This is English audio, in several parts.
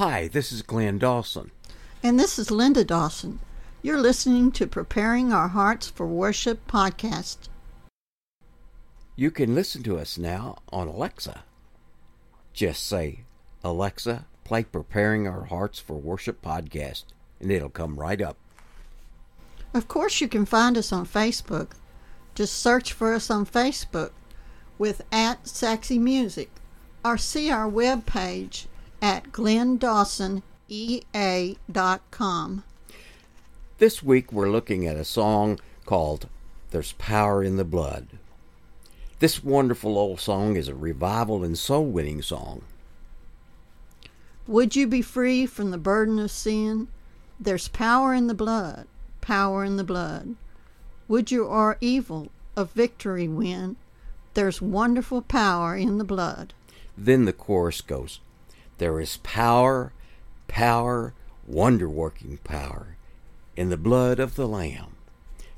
Hi, this is Glenn Dawson. And this is Linda Dawson. You're listening to Preparing Our Hearts for Worship podcast. You can listen to us now on Alexa. Just say, Alexa, play Preparing Our Hearts for Worship podcast, and it'll come right up. Of course, you can find us on Facebook. Just search for us on Facebook with at Saxy Music or see our web page at glendawsonea.com. This week we're looking at a song called There's Power in the Blood. This wonderful old song is a revival and soul winning song. Would you be free from the burden of sin? There's power in the blood, power in the blood. Would you or evil a victory win? There's wonderful power in the blood. Then the chorus goes There is power, power, wonder working power in the blood of the Lamb.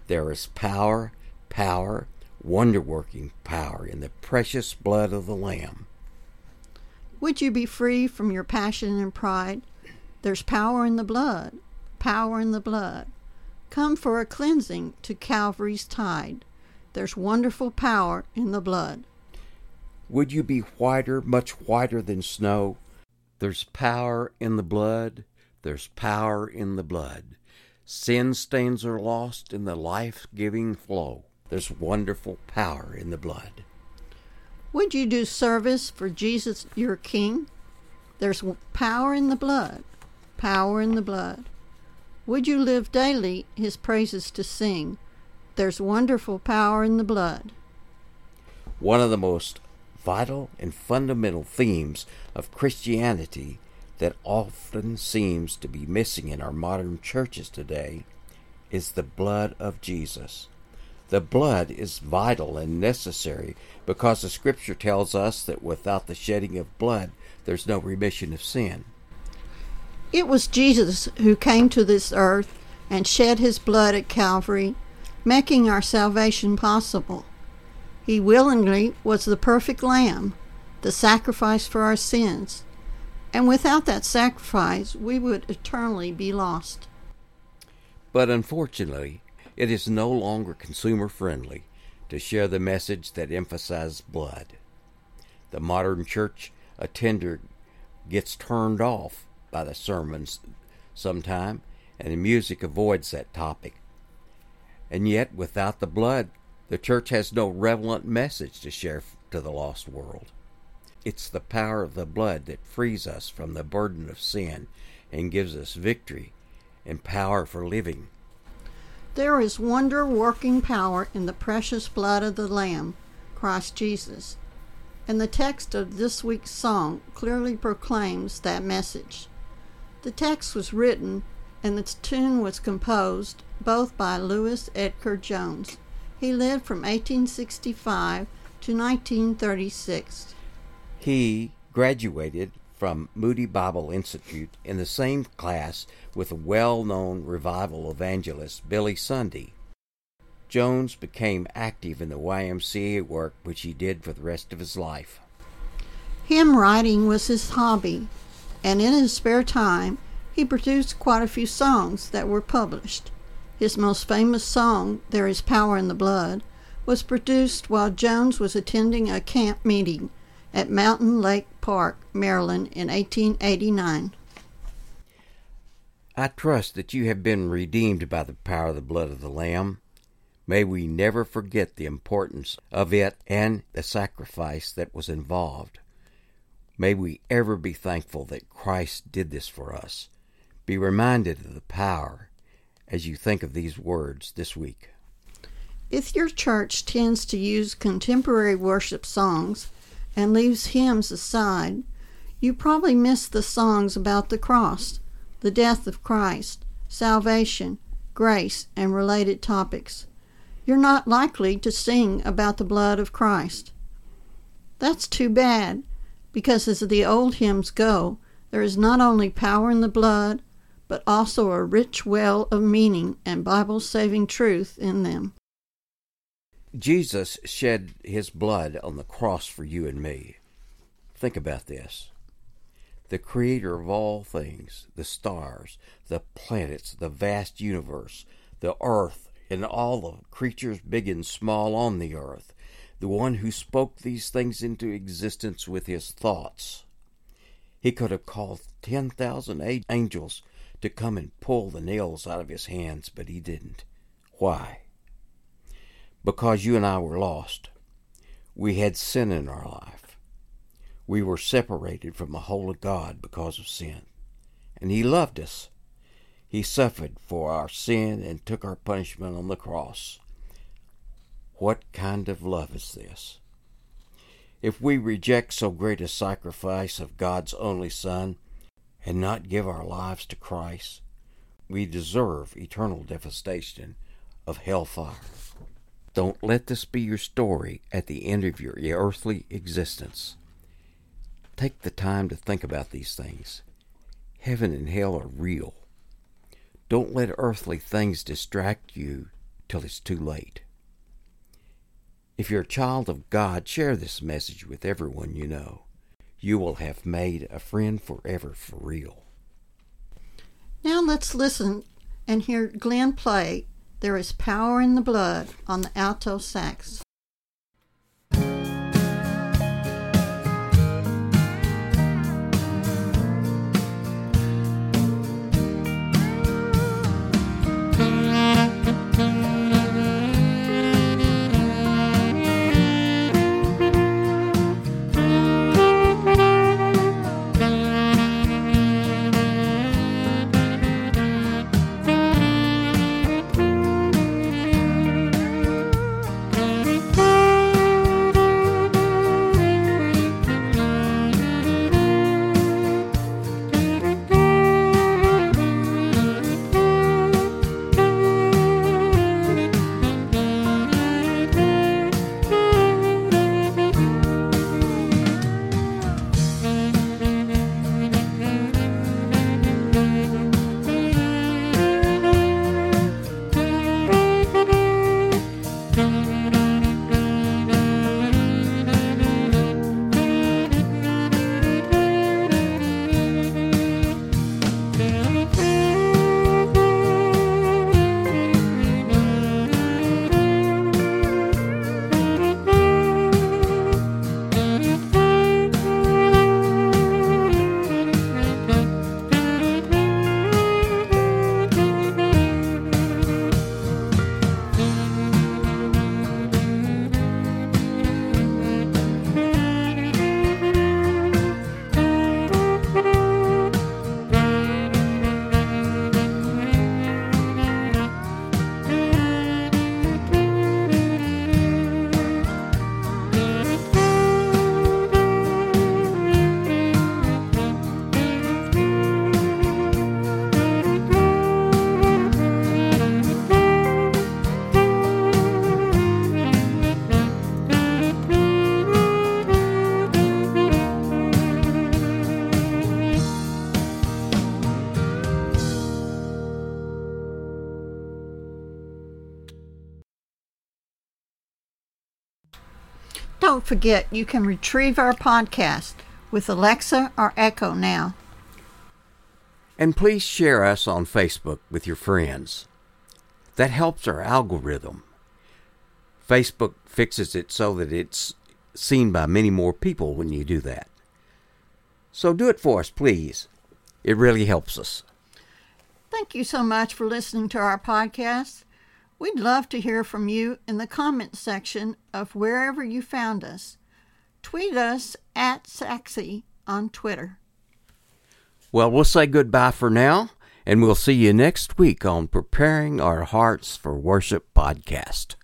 There is power, power, wonder working power in the precious blood of the Lamb. Would you be free from your passion and pride? There's power in the blood, power in the blood. Come for a cleansing to Calvary's tide. There's wonderful power in the blood. Would you be whiter, much whiter than snow? There's power in the blood, there's power in the blood. Sin stains are lost in the life giving flow. There's wonderful power in the blood. Would you do service for Jesus your King? There's power in the blood, power in the blood. Would you live daily his praises to sing? There's wonderful power in the blood. One of the most vital and fundamental themes of Christianity that often seems to be missing in our modern churches today is the blood of Jesus. The blood is vital and necessary because the scripture tells us that without the shedding of blood, there's no remission of sin. It was Jesus who came to this earth and shed his blood at Calvary, making our salvation possible. He willingly was the perfect lamb, the sacrifice for our sins. And without that sacrifice, we would eternally be lost. But unfortunately, it is no longer consumer friendly to share the message that emphasizes blood. The modern church attender gets turned off by the sermons sometime, and the music avoids that topic. And yet, without the blood, the church has no relevant message to share to the lost world. It's the power of the blood that frees us from the burden of sin and gives us victory and power for living. There is wonder working power in the precious blood of the Lamb, Christ Jesus. And the text of this week's song clearly proclaims that message. The text was written and the tune was composed both by Lewis Edgar Jones. He lived from 1865 to 1936. He graduated from Moody Bible Institute in the same class with well known revival evangelist, Billy Sunday. Jones became active in the YMCA work, which he did for the rest of his life. Hymn writing was his hobby, and in his spare time, he produced quite a few songs that were published. His most famous song, There Is Power in the Blood, was produced while Jones was attending a camp meeting at Mountain Lake Park, Maryland in 1889. I trust that you have been redeemed by the power of the blood of the Lamb. May we never forget the importance of it and the sacrifice that was involved. May we ever be thankful that Christ did this for us. Be reminded of the power as you think of these words this week. If your church tends to use contemporary worship songs and leaves hymns aside, you probably miss the songs about the cross, the death of Christ, salvation, grace, and related topics. You're not likely to sing about the blood of Christ. That's too bad, because as the old hymns go, there is not only power in the blood, but also a rich well of meaning and Bible saving truth in them. Jesus shed his blood on the cross for you and me. Think about this. the creator of all things, the stars, the planets, the vast universe, the earth, and all the creatures big and small on the earth, the one who spoke these things into existence with his thoughts. He could have called 10,000 angels to come and pull the nails out of his hands, but he didn't. Why? Because you and I were lost. We had sin in our life. We were separated from the holy God because of sin. And He loved us. He suffered for our sin and took our punishment on the cross. What kind of love is this? If we reject so great a sacrifice of God's only Son and not give our lives to Christ, we deserve eternal devastation of hellfire. Don't let this be your story at the end of your earthly existence. Take the time to think about these things. Heaven and hell are real. Don't let earthly things distract you till it's too late. If you're a child of God, share this message with everyone you know. You will have made a friend forever for real. Now let's listen and hear Glenn play There is Power in the Blood on the alto sax. Don't forget you can retrieve our podcast with Alexa or Echo now. And please share us on Facebook with your friends. That helps our algorithm. Facebook fixes it so that it's seen by many more people when you do that. So do it for us, please. It really helps us. Thank you so much for listening to our podcast. We'd love to hear from you in the comments section of wherever you found us. Tweet us at Saxy on Twitter. Well, we'll say goodbye for now, and we'll see you next week on Preparing Our Hearts for Worship podcast.